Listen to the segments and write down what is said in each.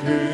주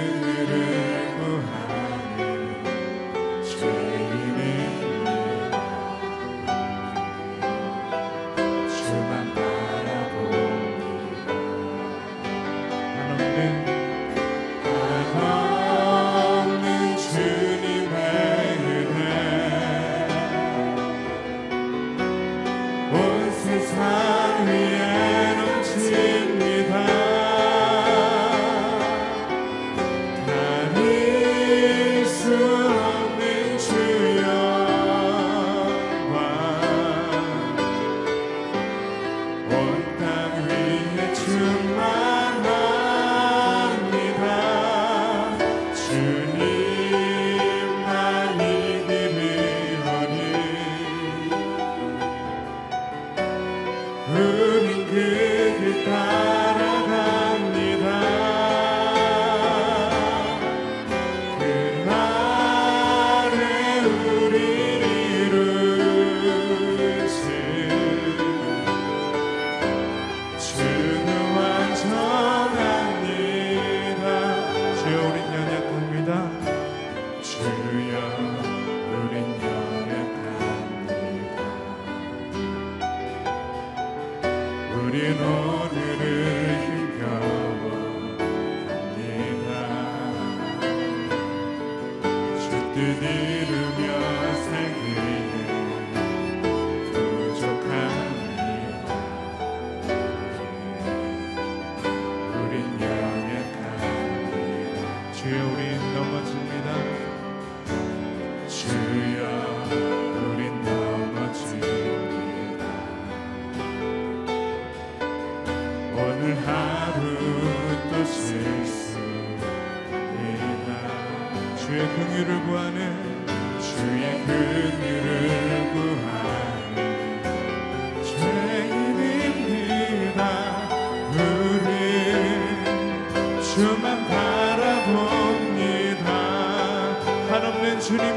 주님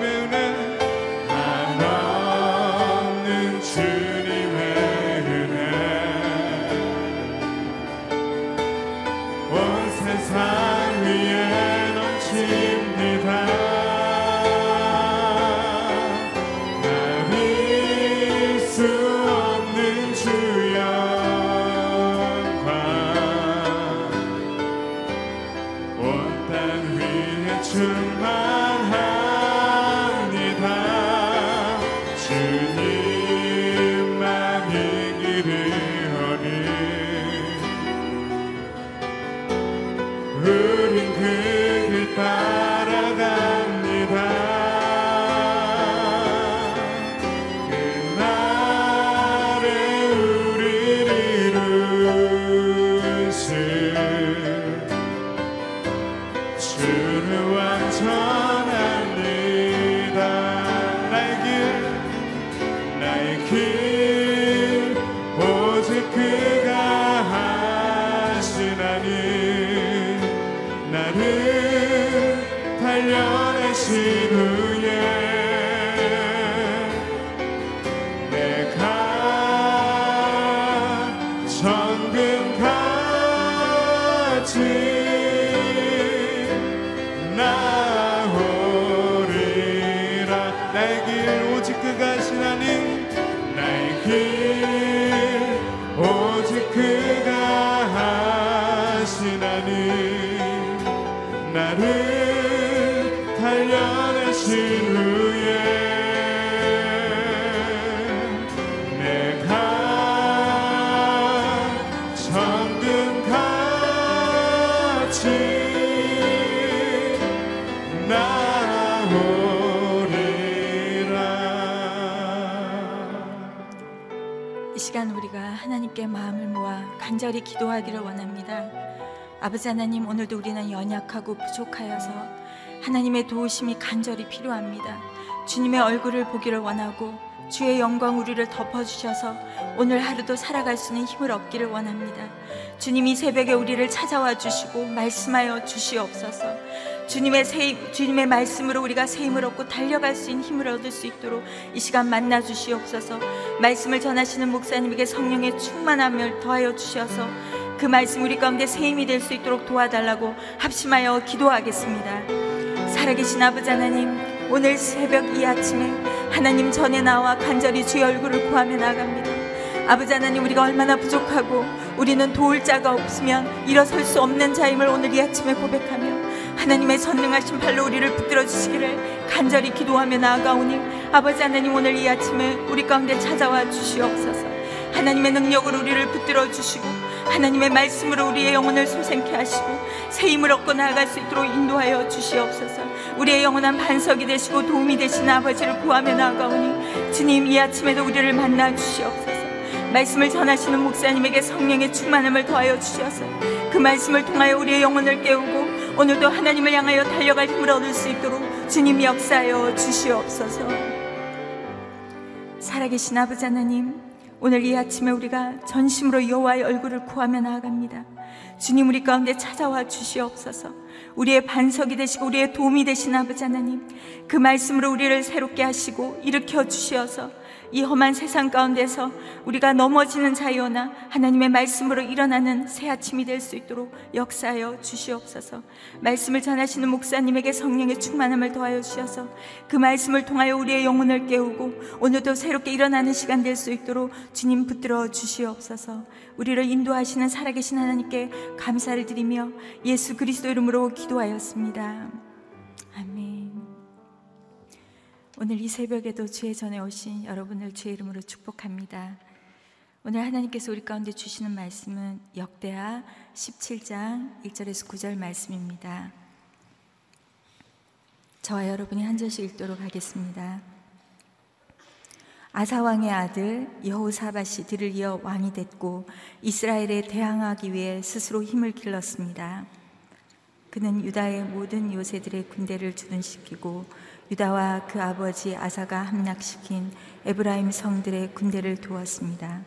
주는 완전 우리가 하나님께 마음을 모아 간절히 기도하기를 원합니다. 아버지 하나님 오늘도 우리는 연약하고 부족하여서 하나님의 도우심이 간절히 필요합니다. 주님의 얼굴을 보기를 원하고 주의 영광 우리를 덮어주셔서 오늘 하루도 살아갈 수 있는 힘을 얻기를 원합니다. 주님이 새벽에 우리를 찾아와 주시고 말씀하여 주시옵소서. 주님의 세, 주님의 말씀으로 우리가 새 힘을 얻고 달려갈 수 있는 힘을 얻을 수 있도록 이 시간 만나 주시옵소서. 말씀을 전하시는 목사님에게 성령의 충만함을 더하여 주셔서 그 말씀 우리 가운데 새 힘이 될 수 있도록 도와달라고 합심하여 기도하겠습니다. 살아계신 아버지 하나님, 오늘 새벽 이 아침에 하나님 전에 나와 간절히 주의 얼굴을 구하며 나갑니다. 아버지 하나님 우리가 얼마나 부족하고 우리는 도울 자가 없으면 일어설 수 없는 자임을 오늘 이 아침에 고백하며 하나님의 전능하신 팔로 우리를 붙들어 주시기를 간절히 기도하며 나아가오니 아버지 하나님 오늘 이 아침에 우리 가운데 찾아와 주시옵소서. 하나님의 능력으로 우리를 붙들어 주시고 하나님의 말씀으로 우리의 영혼을 솟샘케 하시고 새 힘을 얻고 나아갈 수 있도록 인도하여 주시옵소서. 우리의 영원한 반석이 되시고 도움이 되신 아버지를 구하며 나아가오니 주님 이 아침에도 우리를 만나 주시옵소서. 말씀을 전하시는 목사님에게 성령의 충만함을 더하여 주셔서 그 말씀을 통하여 우리의 영혼을 깨우고 오늘도 하나님을 향하여 달려갈 힘을 얻을 수 있도록 주님 역사하여 주시옵소서 살아계신 아버지 하나님 오늘 이 아침에 우리가 전심으로 여호와의 얼굴을 구하며 나아갑니다. 주님 우리 가운데 찾아와 주시옵소서. 우리의 반석이 되시고 우리의 도움이 되신 아버지 하나님, 그 말씀으로 우리를 새롭게 하시고 일으켜 주시어서 이 험한 세상 가운데서 우리가 넘어지는 자유나 하나님의 말씀으로 일어나는 새 아침이 될 수 있도록 역사하여 주시옵소서. 말씀을 전하시는 목사님에게 성령의 충만함을 더하여 주셔서 그 말씀을 통하여 우리의 영혼을 깨우고 오늘도 새롭게 일어나는 시간 될 수 있도록 주님 붙들어 주시옵소서. 우리를 인도하시는 살아계신 하나님께 감사를 드리며 예수 그리스도 이름으로 기도하였습니다. 아멘. 오늘 이 새벽에도 주의 전에 오신 여러분을 주의 이름으로 축복합니다. 오늘 하나님께서 우리 가운데 주시는 말씀은 역대하 17장 1절에서 9절 말씀입니다. 저와 여러분이 한 절씩 읽도록 하겠습니다. 아사왕의 아들 여호사밧이 들을 이어 왕이 됐고 이스라엘에 대항하기 위해 스스로 힘을 길렀습니다. 그는 유다의 모든 요새들의 군대를 주둔시키고 유다와 그 아버지 아사가 함락시킨 에브라임 성들의 군대를 두었습니다.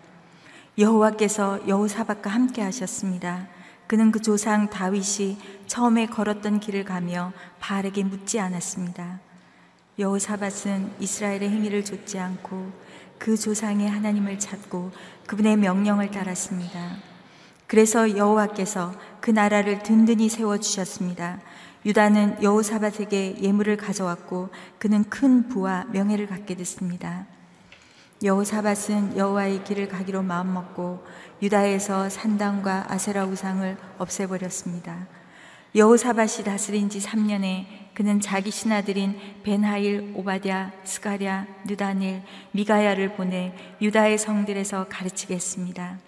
여호와께서 여호사밧과 함께 하셨습니다. 그는 그 조상 다윗이 처음에 걸었던 길을 가며 바알에게 묻지 않았습니다. 여호사밧은 이스라엘의 행위를 좇지 않고 그 조상의 하나님을 찾고 그분의 명령을 따랐습니다. 그래서 여호와께서 그 나라를 든든히 세워 주셨습니다. 유다는 여호사밧에게 예물을 가져왔고 그는 큰 부와 명예를 갖게 됐습니다. 여호사밧은 여호와의 길을 가기로 마음먹고 유다에서 산당과 아세라 우상을 없애버렸습니다. 여호사밧이 다스린 지 3년에 그는 자기 신하들인 벤하일, 오바댜, 스가랴, 느다닐, 미가야를 보내 유다의 성들에서 가르치게 했습니다.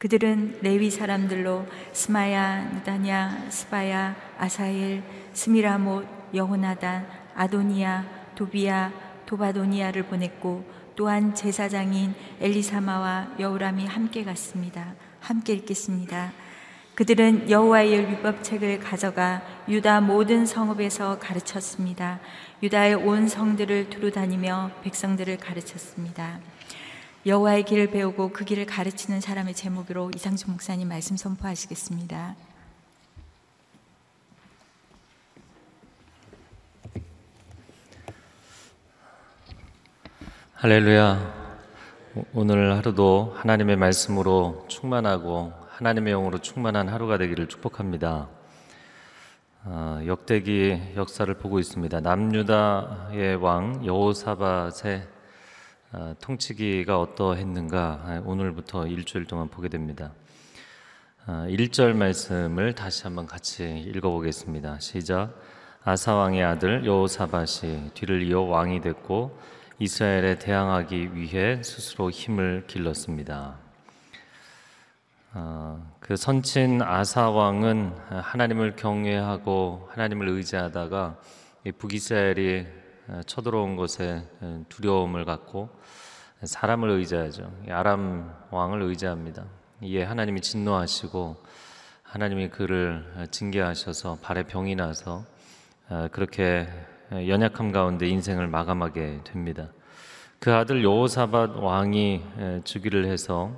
그들은 레위 사람들로 스마야, 느다냐, 스바야, 아사일, 스미라못, 여호나단, 아도니아, 도비야, 도바도니아를 보냈고 또한 제사장인 엘리사마와 여우람이 함께 갔습니다. 함께 읽겠습니다. 그들은 여호와의 율법책을 가져가 유다 모든 성읍에서 가르쳤습니다. 유다의 온 성들을 두루 다니며 백성들을 가르쳤습니다. 여호와의 길을 배우고 그 길을 가르치는 사람의 제목으로 이상준 목사님 말씀 선포하시겠습니다. 할렐루야. 오늘 하루도 하나님의 말씀으로 충만하고 하나님의 영으로 충만한 하루가 되기를 축복합니다. 어, 역대기 역사를 보고 있습니다. 남유다의 왕 여호사밧의 어, 통치기가 어떠했는가 오늘부터 일주일 동안 보게 됩니다. 어, 1절 말씀을 다시 한번 같이 읽어보겠습니다. 시작. 아사 왕의 아들 여호사밧이 뒤를 이어 왕이 됐고 이스라엘에 대항하기 위해 스스로 힘을 길렀습니다. 어, 그 선친 아사 왕은 하나님을 경외하고 하나님을 의지하다가 북이스라엘이 쳐들어온 것에 두려움을 갖고 사람을 의지하죠. 아람 왕을 의지합니다. 이에 하나님이 진노하시고 하나님이 그를 징계하셔서 발에 병이 나서 어, 그렇게 연약함 가운데 인생을 마감하게 됩니다. 그 아들 여호사밧 왕이 즉위를 해서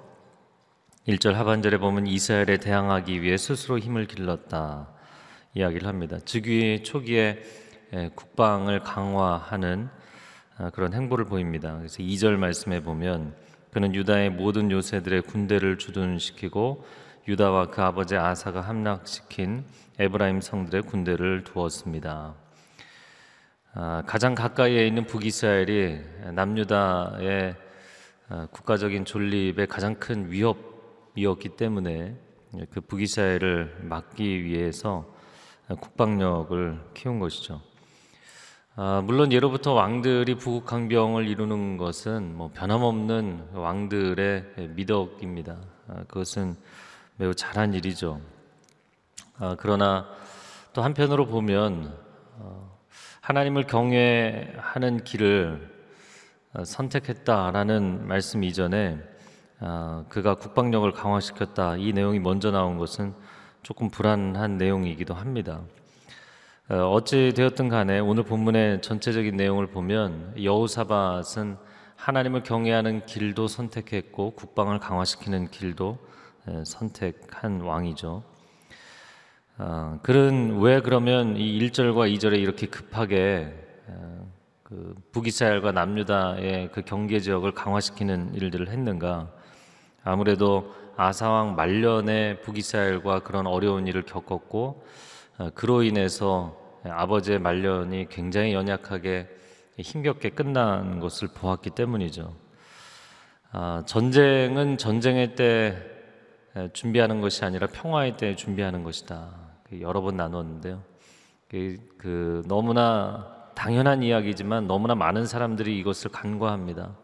1절 하반절에 보면 이스라엘에 대항하기 위해 스스로 힘을 길렀다 이야기를 합니다. 즉위 초기에 국방을 강화하는 아, 그런 행보를 보입니다. 그래서 2절 말씀에 보면 그는 유다의 모든 요새들의 군대를 주둔시키고 유다와 그 아버지 아사가 함락시킨 에브라임 성들의 군대를 두었습니다. 아, 가장 가까이에 있는 북이스라엘이 남유다의 아, 국가적인 존립의 가장 큰 위협이었기 때문에 그 북이스라엘을 막기 위해서 국방력을 키운 것이죠. 아, 물론 예로부터 왕들이 부국 강병을 이루는 것은 뭐 변함없는 왕들의 미덕입니다. 아, 그것은 매우 잘한 일이죠. 아, 그러나 또 한편으로 보면 어, 하나님을 경외하는 길을 어, 선택했다라는 말씀 이전에 아, 그가 국방력을 강화시켰다 이 내용이 먼저 나온 것은 조금 불안한 내용이기도 합니다. 어, 어찌 되었든 간에 오늘 본문의 전체적인 내용을 보면 여호사밧은 하나님을 경외하는 길도 선택했고 국방을 강화시키는 길도 선택한 왕이죠. 어, 그는 왜 그러면 이 1절과 2절에 이렇게 급하게 그 북이스라엘과 남유다의 그 경계 지역을 강화시키는 일들을 했는가? 아무래도 아사왕 말년에 북이스라엘과 그런 어려운 일을 겪었고 어, 그로 인해서 아버지의 말년이 굉장히 연약하게 힘겹게 끝난 것을 보았기 때문이죠. 아, 전쟁은 전쟁의 때 준비하는 것이 아니라 평화의 때 준비하는 것이다. 그 여러 번 나눴는데요. 그, 그 너무나 당연한 이야기지만 너무나 많은 사람들이 이것을 간과합니다.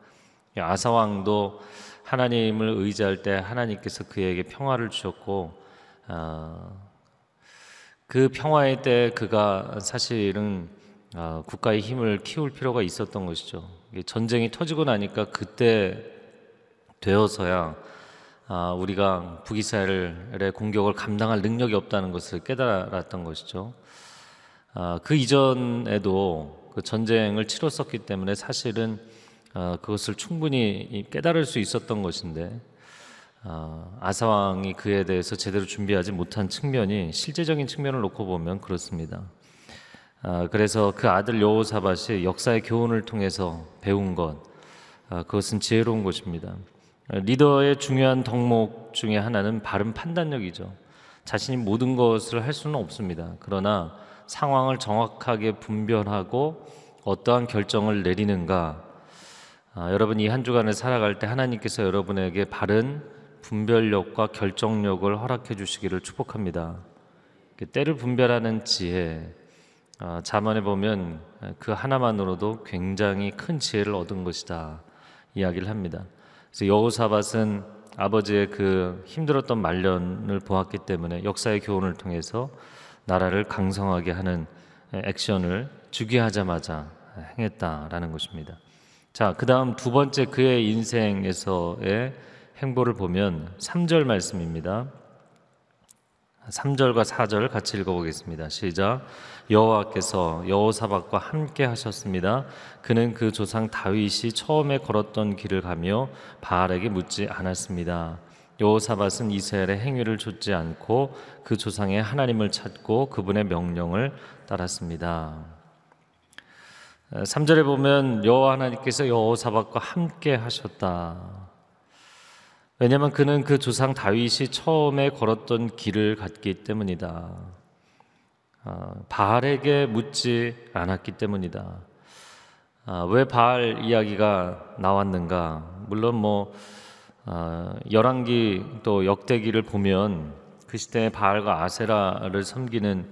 아사 왕도 하나님을 의지할 때 하나님께서 그에게 평화를 주셨고 어, 그 평화의 때 그가 사실은 어, 국가의 힘을 키울 필요가 있었던 것이죠. 전쟁이 터지고 나니까 그때 되어서야 아, 우리가 북이스라엘의 공격을 감당할 능력이 없다는 것을 깨달았던 것이죠. 아, 그 이전에도 그 전쟁을 치렀었기 때문에 사실은 어, 그것을 충분히 깨달을 수 있었던 것인데 어, 아사왕이 그에 대해서 제대로 준비하지 못한 측면이 실제적인 측면을 놓고 보면 그렇습니다. 아, 그래서 그 아들 여호사밧이 역사의 교훈을 통해서 배운 것 아, 그것은 지혜로운 것입니다. 리더의 중요한 덕목 중에 하나는 바른 판단력이죠. 자신이 모든 것을 할 수는 없습니다. 그러나 상황을 정확하게 분별하고 어떠한 결정을 내리는가. 아, 여러분 이 한 주간을 살아갈 때 하나님께서 여러분에게 바른 분별력과 결정력을 허락해 주시기를 축복합니다. 때를 분별하는 지혜, 아, 자만에 보면 그 하나만으로도 굉장히 큰 지혜를 얻은 것이다 이야기를 합니다. 그래서 여호사밧은 아버지의 그 힘들었던 말년을 보았기 때문에 역사의 교훈을 통해서 나라를 강성하게 하는 액션을 주기하자마자 행했다라는 것입니다. 자, 그 다음 두 번째 그의 인생에서의 행보를 보면 3절 말씀입니다. 3절과 4절 같이 읽어보겠습니다. 시작. 여호와께서 여호사박과 함께 하셨습니다. 그는 그 조상 다윗이 처음에 걸었던 길을 가며 바알에게 묻지 않았습니다. 여호사밧은 이스라엘의 행위를 좇지 않고 그 조상의 하나님을 찾고 그분의 명령을 따랐습니다. 3절에 보면 여호와 하나님께서 여호사박과 함께 하셨다. 왜냐하면 그는 그 조상 다윗이 처음에 걸었던 길을 갔기 때문이다. 아, 바알에게 묻지 않았기 때문이다. 아, 왜 바알 이야기가 나왔는가? 물론 뭐 아, 열왕기 또 역대기를 보면 그 시대에 바알과 아세라를 섬기는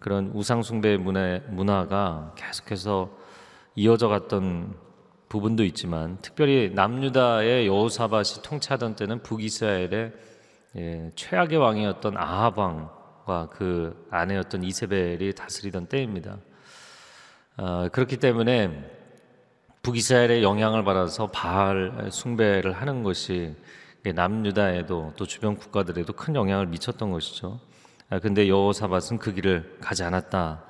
그런 우상 숭배 문화, 문화가 계속해서 이어져 갔던 부분도 있지만 특별히 남유다의 여호사밧이 통치하던 때는 북이스라엘의 예, 최악의 왕이었던 아합 왕과 그 아내였던 이세벨이 다스리던 때입니다. 어, 그렇기 때문에 북이스라엘의 영향을 받아서 바알 숭배를 하는 것이 남유다에도 또 주변 국가들에도 큰 영향을 미쳤던 것이죠. 아, 근데 여호사밧은 그 길을 가지 않았다.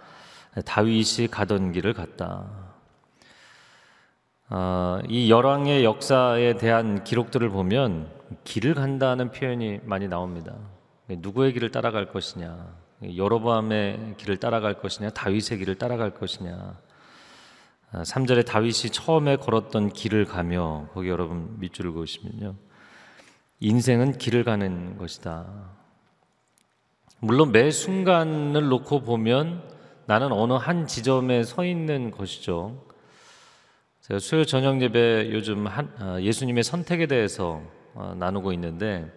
다윗이 가던 길을 갔다. 아, 이 열왕의 역사에 대한 기록들을 보면 길을 간다는 표현이 많이 나옵니다. 누구의 길을 따라갈 것이냐, 여로보암의 길을 따라갈 것이냐, 다윗의 길을 따라갈 것이냐. 3절에 아, 다윗이 처음에 걸었던 길을 가며 거기 여러분 밑줄을 그으시면요. 인생은 길을 가는 것이다. 물론 매 순간을 놓고 보면 나는 어느 한 지점에 서 있는 것이죠. 제가 수요 저녁 예배 요즘 한, 아, 예수님의 선택에 대해서 어, 나누고 있는데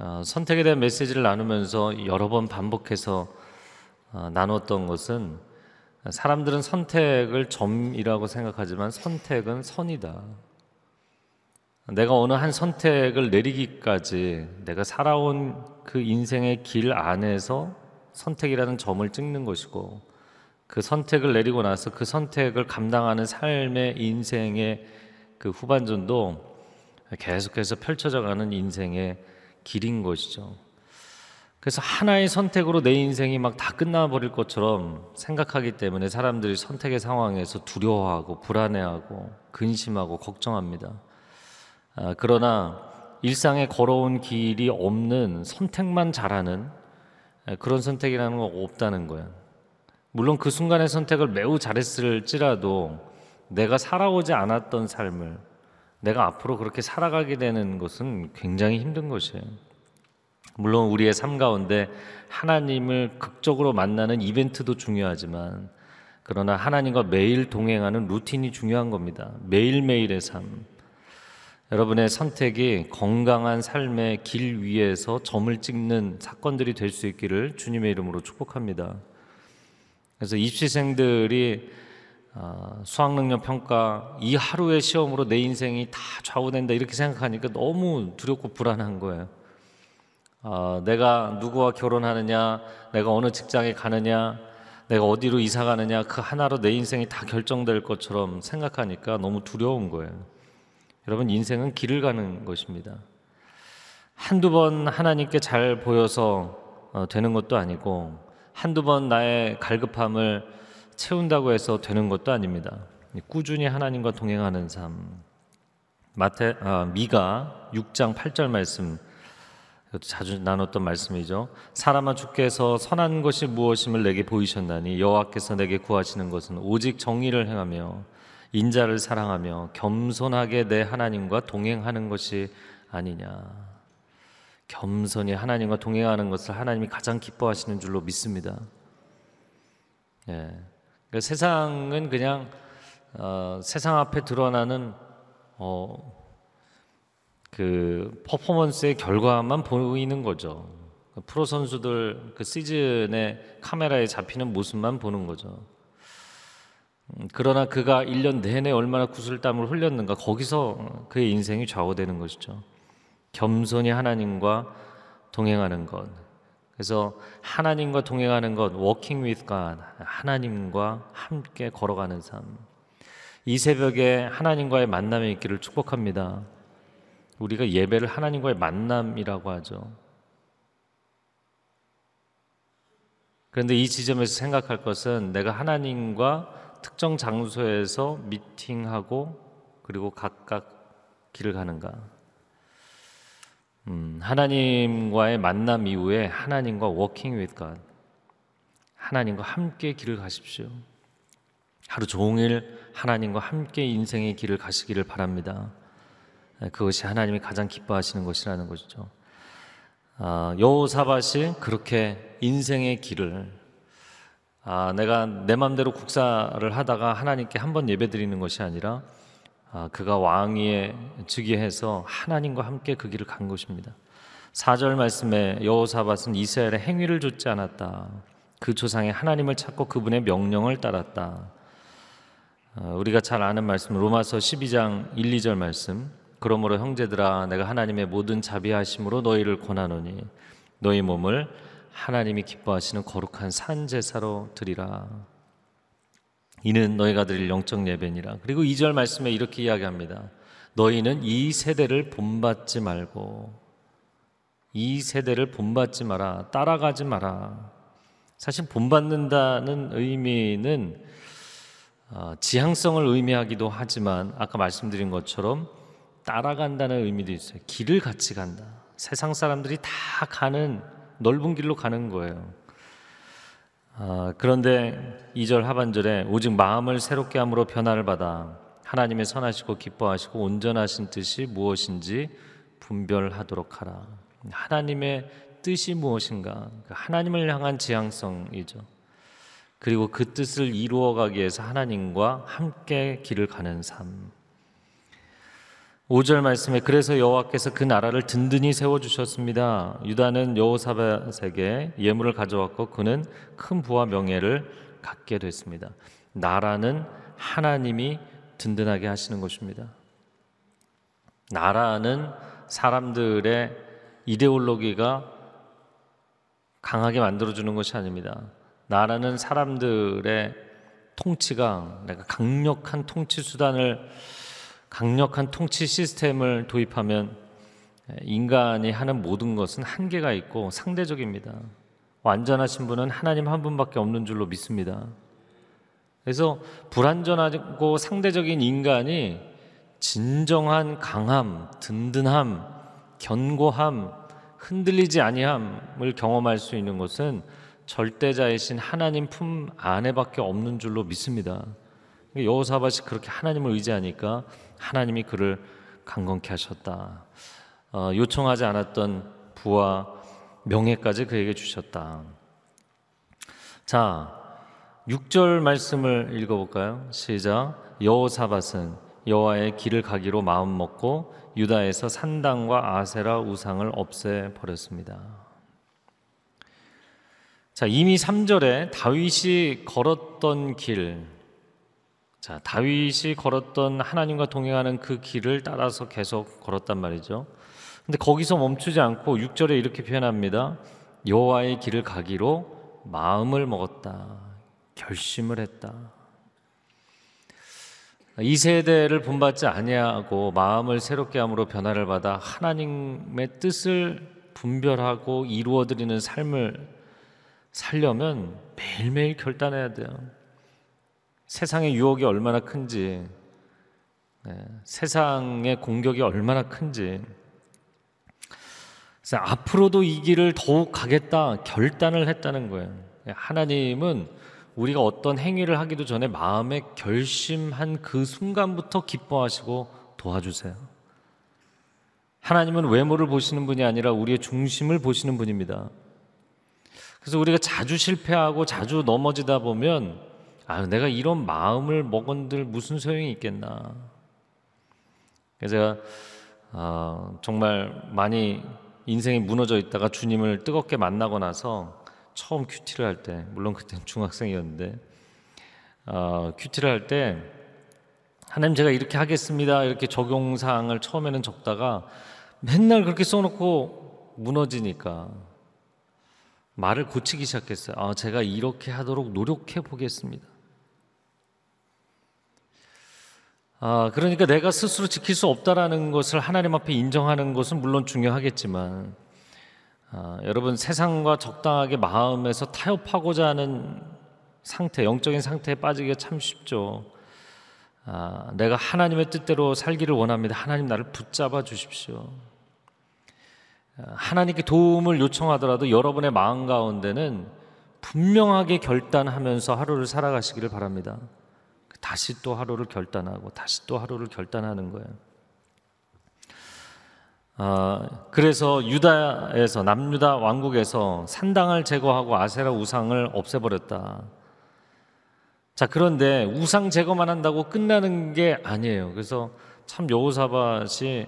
어, 선택에 대한 메시지를 나누면서 여러 번 반복해서 어, 나눴던 것은 사람들은 선택을 점이라고 생각하지만 선택은 선이다. 내가 어느 한 선택을 내리기까지 내가 살아온 그 인생의 길 안에서 선택이라는 점을 찍는 것이고 그 선택을 내리고 나서 그 선택을 감당하는 삶의 인생의 그 후반전도 계속해서 펼쳐져 가는 인생의 길인 것이죠. 그래서 하나의 선택으로 내 인생이 막 다 끝나버릴 것처럼 생각하기 때문에 사람들이 선택의 상황에서 두려워하고 불안해하고 근심하고 걱정합니다. 아, 그러나 일상에 걸어온 길이 없는 선택만 잘하는 그런 선택이라는 건 없다는 거야. 물론 그 순간의 선택을 매우 잘했을지라도 내가 살아오지 않았던 삶을 내가 앞으로 그렇게 살아가게 되는 것은 굉장히 힘든 것이에요. 물론 우리의 삶 가운데 하나님을 극적으로 만나는 이벤트도 중요하지만 그러나 하나님과 매일 동행하는 루틴이 중요한 겁니다. 매일매일의 삶. 여러분의 선택이 건강한 삶의 길 위에서 점을 찍는 사건들이 될 수 있기를 주님의 이름으로 축복합니다. 그래서 입시생들이 아, 수학능력 평가 이 하루의 시험으로 내 인생이 다 좌우된다 이렇게 생각하니까 너무 두렵고 불안한 거예요. 아, 내가 누구와 결혼하느냐, 내가 어느 직장에 가느냐, 내가 어디로 이사 가느냐 그 하나로 내 인생이 다 결정될 것처럼 생각하니까 너무 두려운 거예요. 여러분 인생은 길을 가는 것입니다. 한두 번 하나님께 잘 보여서 어, 되는 것도 아니고 한두 번 나의 갈급함을 채운다고 해서 되는 것도 아닙니다. 꾸준히 하나님과 동행하는 삶. 마태 아, 미가 6장 8절 말씀 자주 나눴던 말씀이죠. 사람아 주께서 선한 것이 무엇임을 내게 보이셨나니 여호와께서 내게 구하시는 것은 오직 정의를 행하며 인자를 사랑하며 겸손하게 내 하나님과 동행하는 것이 아니냐. 겸손히 하나님과 동행하는 것을 하나님이 가장 기뻐하시는 줄로 믿습니다. 예. 그러니까 세상은 그냥 어, 세상 앞에 드러나는 어, 그 퍼포먼스의 결과만 보이는 거죠. 프로 선수들 그 시즌에 카메라에 잡히는 모습만 보는 거죠. 음, 그러나 그가 1년 내내 얼마나 구슬땀을 흘렸는가 거기서 그의 인생이 좌우되는 것이죠. 겸손히 하나님과 동행하는 것. 그래서 하나님과 동행하는 것, walking with God, 하나님과 함께 걸어가는 삶. 이 새벽에 하나님과의 만남이 있기를 축복합니다. 우리가 예배를 하나님과의 만남이라고 하죠. 그런데 이 지점에서 생각할 것은 내가 하나님과 특정 장소에서 미팅하고 그리고 각각 길을 가는가. 음, 하나님과의 만남 이후에 하나님과 워킹 with God. 하나님과 함께 길을 가십시오. 하루 종일 하나님과 함께 인생의 길을 가시기를 바랍니다. 그것이 하나님이 가장 기뻐하시는 것이라는 것이죠. 아, 여호사밧이 그렇게 인생의 길을 아, 내가 내 마음대로 국사를 하다가 하나님께 한 번 예배드리는 것이 아니라 아, 그가 왕위에 즉위해서 하나님과 함께 그 길을 간 것입니다. 4절 말씀에 여호사밧은 이스라엘의 행위를 좇지 않았다. 그 조상의 하나님을 찾고 그분의 명령을 따랐다. 아, 우리가 잘 아는 말씀 로마서 12장 1, 2절 말씀 그러므로 형제들아 내가 하나님의 모든 자비하심으로 너희를 권하노니 너희 몸을 하나님이 기뻐하시는 거룩한 산 제사로 드리라. 이는 너희가 드릴 영적 예배니라. 그리고 2절 말씀에 이렇게 이야기합니다. 너희는 이 세대를 본받지 말고 이 세대를 본받지 마라. 따라가지 마라. 사실 본받는다는 의미는 어, 지향성을 의미하기도 하지만 아까 말씀드린 것처럼 따라간다는 의미도 있어요. 길을 같이 간다. 세상 사람들이 다 가는 넓은 길로 가는 거예요. 아, 그런데 2절 하반절에 오직 마음을 새롭게 함으로 변화를 받아 하나님의 선하시고 기뻐하시고 온전하신 뜻이 무엇인지 분별하도록 하라. 하나님의 뜻이 무엇인가? 그 하나님을 향한 지향성이죠. 그리고 그 뜻을 이루어가기 위해서 하나님과 함께 길을 가는 삶. 5절 말씀에 그래서 여호와께서 그 나라를 든든히 세워 주셨습니다. 유다는 여호사밧에게 예물을 가져왔고 그는 큰 부와 명예를 갖게 됐습니다. 나라는 하나님이 든든하게 하시는 것입니다. 나라는 사람들의 이데올로기가 강하게 만들어 주는 것이 아닙니다. 나라는 사람들의 통치가 내가 강력한 통치 수단을 강력한 통치 시스템을 도입하면 인간이 하는 모든 것은 한계가 있고 상대적입니다. 완전하신 분은 하나님 한 분밖에 없는 줄로 믿습니다. 그래서 불완전하고 상대적인 인간이 진정한 강함, 든든함, 견고함, 흔들리지 아니함을 경험할 수 있는 것은 절대자이신 하나님 품 안에밖에 없는 줄로 믿습니다. 여호사밧이 그렇게 하나님을 의지하니까 하나님이 그를 강건케 하셨다. 어, 요청하지 않았던 부와 명예까지 그에게 주셨다. 자, 6절 말씀을 읽어볼까요? 시작. 여호사밧은 여호와의 길을 가기로 마음 먹고 유다에서 산당과 아세라 우상을 없애 버렸습니다. 자, 이미 3절에 다윗이 걸었던 길, 자, 다윗이 걸었던 하나님과 동행하는 그 길을 따라서 계속 걸었단 말이죠. 근데 거기서 멈추지 않고 6절에 이렇게 표현합니다. 여호와의 길을 가기로 마음을 먹었다. 결심을 했다. 이 세대를 본받지 아니하고 마음을 새롭게 함으로 변화를 받아 하나님의 뜻을 분별하고 이루어 드리는 삶을 살려면 매일매일 결단해야 돼요. 세상의 유혹이 얼마나 큰지, 네, 세상의 공격이 얼마나 큰지, 앞으로도 이 길을 더욱 가겠다 결단을 했다는 거예요. 하나님은 우리가 어떤 행위를 하기도 전에 마음에 결심한 그 순간부터 기뻐하시고 도와주세요. 하나님은 외모를 보시는 분이 아니라 우리의 중심을 보시는 분입니다. 그래서 우리가 자주 실패하고 자주 넘어지다 보면 아, 내가 이런 마음을 먹은들 무슨 소용이 있겠나. 그래서 제가 어, 정말 많이 인생이 무너져 있다가 주님을 뜨겁게 만나고 나서 처음 큐티를 할 때, 물론 그때는 중학생이었는데 어, 큐티를 할 때 하나님 제가 이렇게 하겠습니다 이렇게 적용 사항을 처음에는 적다가 맨날 그렇게 써놓고 무너지니까 말을 고치기 시작했어요. 아, 제가 이렇게 하도록 노력해 보겠습니다. 아, 그러니까 내가 스스로 지킬 수 없다라는 것을 하나님 앞에 인정하는 것은 물론 중요하겠지만, 아, 여러분 세상과 적당하게 마음에서 타협하고자 하는 상태, 영적인 상태에 빠지기가 참 쉽죠. 아, 내가 하나님의 뜻대로 살기를 원합니다. 하나님 나를 붙잡아 주십시오. 아, 하나님께 도움을 요청하더라도 여러분의 마음 가운데는 분명하게 결단하면서 하루를 살아가시기를 바랍니다. 다시 또 하루를 결단하고 다시 또 하루를 결단하는 거예요. 아, 그래서 유다에서 남유다 왕국에서 산당을 제거하고 아세라 우상을 없애버렸다. 자 그런데 우상 제거만 한다고 끝나는 게 아니에요. 그래서 참 여호사밧이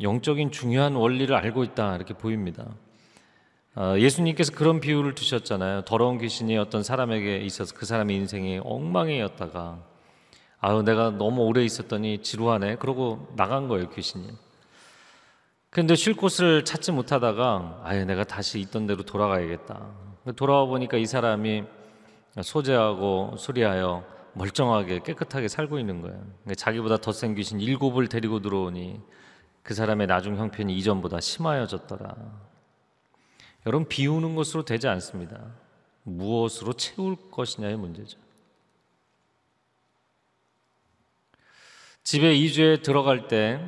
영적인 중요한 원리를 알고 있다 이렇게 보입니다. 아, 예수님께서 그런 비유를 두셨잖아요. 더러운 귀신이 어떤 사람에게 있어서 그 사람의 인생이 엉망이었다가 아유 내가 너무 오래 있었더니 지루하네. 그러고 나간 거예요 귀신이. 근데 쉴 곳을 찾지 못하다가 아유 내가 다시 있던 대로 돌아가야겠다. 돌아와 보니까 이 사람이 소재하고 수리하여 멀쩡하게 깨끗하게 살고 있는 거예요. 그러니까 자기보다 더 센 귀신 일곱을 데리고 들어오니 그 사람의 나중 형편이 이전보다 심하여졌더라. 여러분 비우는 것으로 되지 않습니다. 무엇으로 채울 것이냐의 문제죠. 집에 이주에 들어갈 때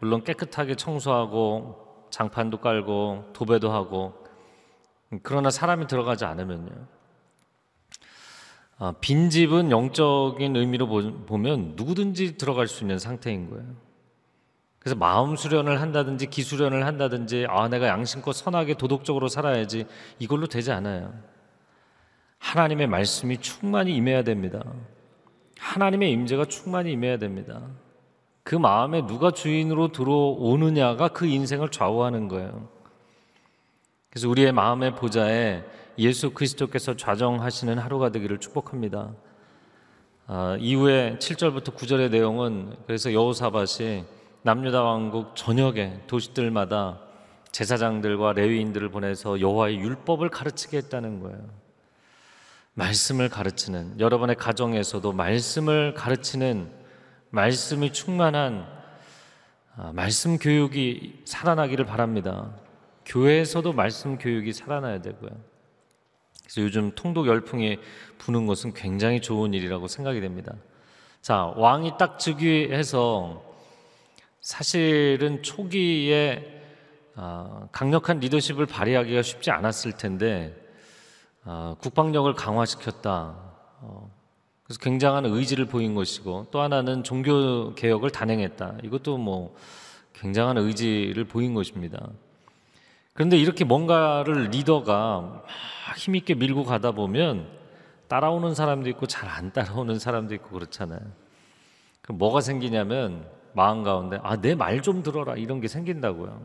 물론 깨끗하게 청소하고 장판도 깔고 도배도 하고 그러나 사람이 들어가지 않으면요. 아, 빈 집은 영적인 의미로 보면 누구든지 들어갈 수 있는 상태인 거예요. 그래서 마음 수련을 한다든지 기수련을 한다든지 아 내가 양심껏 선하게 도덕적으로 살아야지 이걸로 되지 않아요. 하나님의 말씀이 충만히 임해야 됩니다. 하나님의 임재가 충만히 임해야 됩니다. 그 마음에 누가 주인으로 들어오느냐가 그 인생을 좌우하는 거예요. 그래서 우리의 마음의 보좌에 예수 그리스도께서 좌정하시는 하루가 되기를 축복합니다. 아, 이후에 7절부터 9절의 내용은 그래서 여호사밧이 남유다 왕국 전역의 도시들마다 제사장들과 레위인들을 보내서 여호와의 율법을 가르치게 했다는 거예요. 말씀을 가르치는 여러분의 가정에서도 말씀을 가르치는 말씀이 충만한 아, 말씀 교육이 살아나기를 바랍니다. 교회에서도 말씀 교육이 살아나야 되고요. 그래서 요즘 통독 열풍이 부는 것은 굉장히 좋은 일이라고 생각이 됩니다. 자, 왕이 딱 즉위해서 사실은 초기에 아, 강력한 리더십을 발휘하기가 쉽지 않았을 텐데 아, 국방력을 강화시켰다. 어, 그래서 굉장한 의지를 보인 것이고 또 하나는 종교 개혁을 단행했다. 이것도 뭐 굉장한 의지를 보인 것입니다. 그런데 이렇게 뭔가를 리더가 힘있게 밀고 가다 보면 따라오는 사람도 있고 잘 안 따라오는 사람도 있고 그렇잖아요. 그럼 뭐가 생기냐면 마음 가운데 아 내 말 좀 들어라 이런 게 생긴다고요.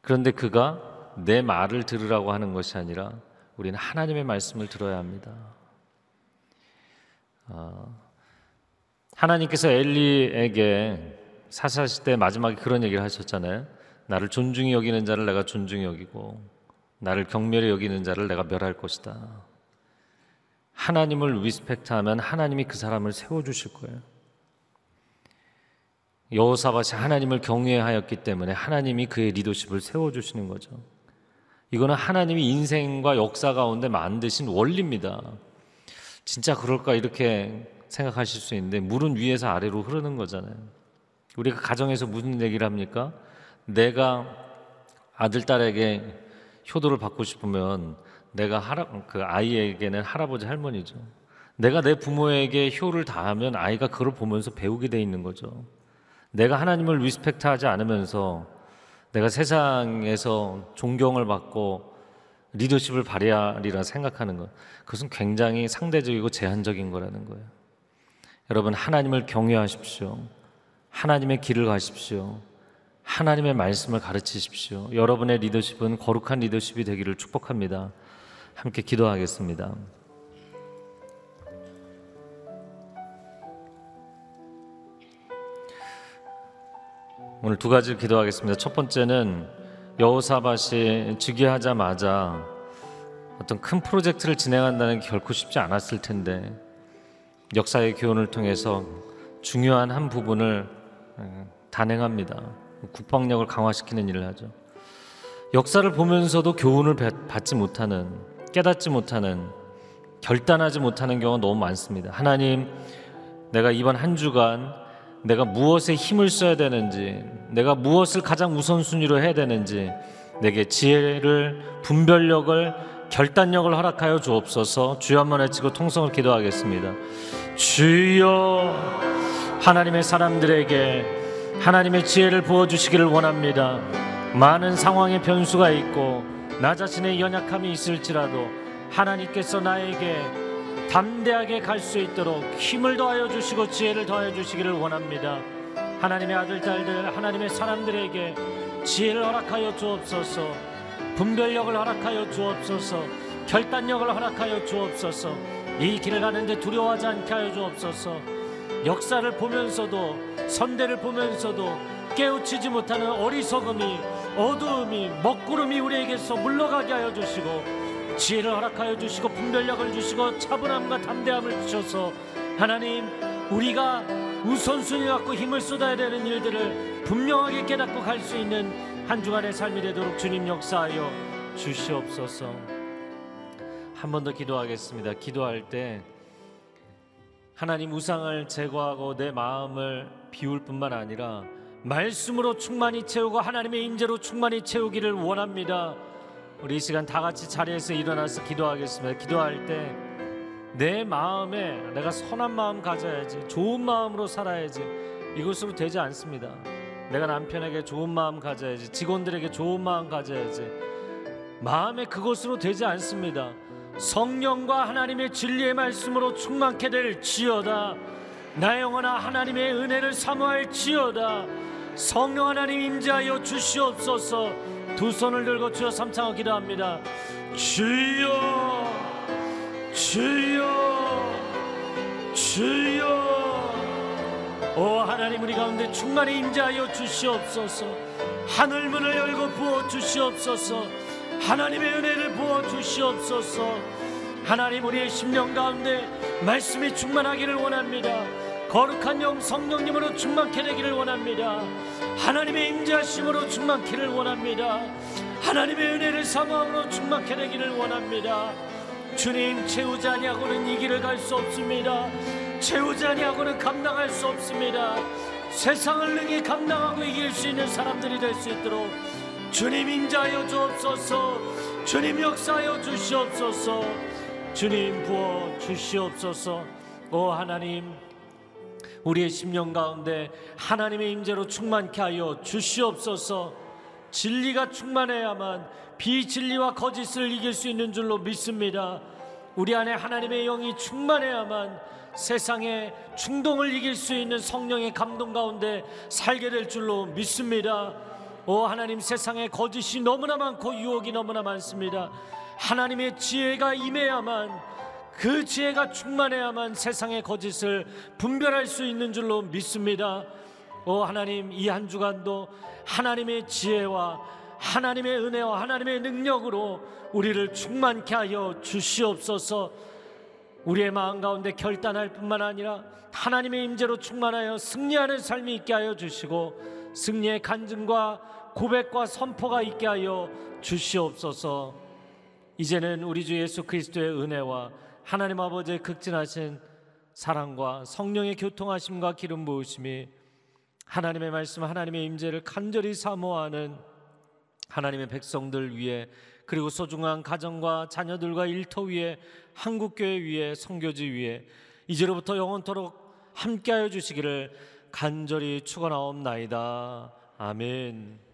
그런데 그가 내 말을 들으라고 하는 것이 아니라 우리는 하나님의 말씀을 들어야 합니다. 어, 하나님께서 엘리에게 사사 시대 마지막에 그런 얘기를 하셨잖아요. 나를 존중히 여기는 자를 내가 존중히 여기고 나를 경멸히 여기는 자를 내가 멸할 것이다. 하나님을 리스펙트하면 하나님이 그 사람을 세워 주실 거예요. 여호사밧이 하나님을 경외하였기 때문에 하나님이 그의 리더십을 세워 주시는 거죠. 이거는 하나님이 인생과 역사 가운데 만드신 원리입니다. 진짜 그럴까 이렇게 생각하실 수 있는데 물은 위에서 아래로 흐르는 거잖아요. 우리가 가정에서 무슨 얘기를 합니까? 내가 아들 딸에게 효도를 받고 싶으면 내가 할아, 그 아이에게는 할아버지 할머니죠. 내가 내 부모에게 효를 다하면 아이가 그걸 보면서 배우게 돼 있는 거죠. 내가 하나님을 리스펙트하지 않으면서 내가 세상에서 존경을 받고 리더십을 발휘하리라 생각하는 것 그것은 굉장히 상대적이고 제한적인 거라는 거예요. 여러분 하나님을 경외하십시오. 하나님의 길을 가십시오. 하나님의 말씀을 가르치십시오. 여러분의 리더십은 거룩한 리더십이 되기를 축복합니다. 함께 기도하겠습니다. 오늘 두 가지 기도하겠습니다. 첫 번째는 여호사밭이 즉위하자마자 어떤 큰 프로젝트를 진행한다는 게 결코 쉽지 않았을 텐데 역사의 교훈을 통해서 중요한 한 부분을 단행합니다. 국방력을 강화시키는 일을 하죠. 역사를 보면서도 교훈을 받지 못하는 깨닫지 못하는 결단하지 못하는 경우가 너무 많습니다. 하나님, 내가 이번 한 주간 내가 무엇에 힘을 써야 되는지, 내가 무엇을 가장 우선순위로 해야 되는지, 내게 지혜를, 분별력을, 결단력을 허락하여 주옵소서. 주여 한번 외치고 통성을 기도하겠습니다. 주여, 하나님의 사람들에게 하나님의 지혜를 부어주시기를 원합니다. 많은 상황의 변수가 있고, 나 자신의 연약함이 있을지라도 하나님께서 나에게 담대하게 갈 수 있도록 힘을 더하여 주시고 지혜를 더하여 주시기를 원합니다. 하나님의 아들 딸들 하나님의 사람들에게 지혜를 허락하여 주옵소서. 분별력을 허락하여 주옵소서. 결단력을 허락하여 주옵소서. 이 길을 가는데 두려워하지 않게 하여 주옵소서. 역사를 보면서도 선대를 보면서도 깨우치지 못하는 어리석음이 어두움이 먹구름이 우리에게서 물러가게 하여 주시고 지혜를 허락하여 주시고 분별력을 주시고 차분함과 담대함을 주셔서 하나님 우리가 우선순위 갖고 힘을 쏟아야 되는 일들을 분명하게 깨닫고 갈 수 있는 한 주간의 삶이 되도록 주님 역사하여 주시옵소서. 한 번 더 기도하겠습니다. 기도할 때 하나님 우상을 제거하고 내 마음을 비울 뿐만 아니라 말씀으로 충만히 채우고 하나님의 임재로 충만히 채우기를 원합니다. 우리 이 시간 다 같이 자리에서 일어나서 기도하겠습니다. 기도할 때 내 마음에 내가 선한 마음 가져야지 좋은 마음으로 살아야지 이것으로 되지 않습니다. 내가 남편에게 좋은 마음 가져야지 직원들에게 좋은 마음 가져야지 마음에 그것으로 되지 않습니다. 성령과 하나님의 진리의 말씀으로 충만케 될 지어다. 나 영혼아 하나님의 은혜를 사모할 지어다. 성령 하나님 임재하여 주시옵소서. 두 손을 들고 주여 삼창어 기도합니다. 주여, 주여, 주여. 오 하나님 우리 가운데 충만히 임재하여 주시옵소서. 하늘 문을 열고 부어 주시옵소서. 하나님의 은혜를 부어 주시옵소서. 하나님 우리의 심령 가운데 말씀이 충만하기를 원합니다. 거룩한 영 성령님으로 충만케 되기를 원합니다. 하나님의 임재하심으로 충만케를 원합니다. 하나님의 은혜를 사모함으로 충만케 되기를 원합니다. 주님 채우지 아니하고는 이 길을 갈 수 없습니다. 채우지 아니하고는 감당할 수 없습니다. 세상을 능히 감당하고 이길 수 있는 사람들이 될 수 있도록 주님 인자하여 주옵소서. 주님 역사하여 주시옵소서. 주님 부어 주시옵소서. 오 하나님 우리의 심령 가운데 하나님의 임재로 충만케 하여 주시옵소서. 진리가 충만해야만 비진리와 거짓을 이길 수 있는 줄로 믿습니다. 우리 안에 하나님의 영이 충만해야만 세상의 충동을 이길 수 있는 성령의 감동 가운데 살게 될 줄로 믿습니다. 오 하나님 세상에 거짓이 너무나 많고 유혹이 너무나 많습니다. 하나님의 지혜가 임해야만 그 지혜가 충만해야만 세상의 거짓을 분별할 수 있는 줄로 믿습니다. 오 하나님 이 한 주간도 하나님의 지혜와 하나님의 은혜와 하나님의 능력으로 우리를 충만케 하여 주시옵소서. 우리의 마음 가운데 결단할 뿐만 아니라 하나님의 임재로 충만하여 승리하는 삶이 있게 하여 주시고 승리의 간증과 고백과 선포가 있게 하여 주시옵소서. 이제는 우리 주 예수 그리스도의 은혜와 하나님 아버지의 극진하신 사랑과 성령의 교통하심과 기름 부으심이 하나님의 말씀 하나님의 임재를 간절히 사모하는 하나님의 백성들 위해 그리고 소중한 가정과 자녀들과 일터 위에 한국 교회 위에 성교지 위에 이제로부터 영원토록 함께하여 주시기를 간절히 축원하옵나이다. 아멘.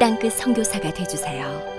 땅끝 선교사가 되주세요.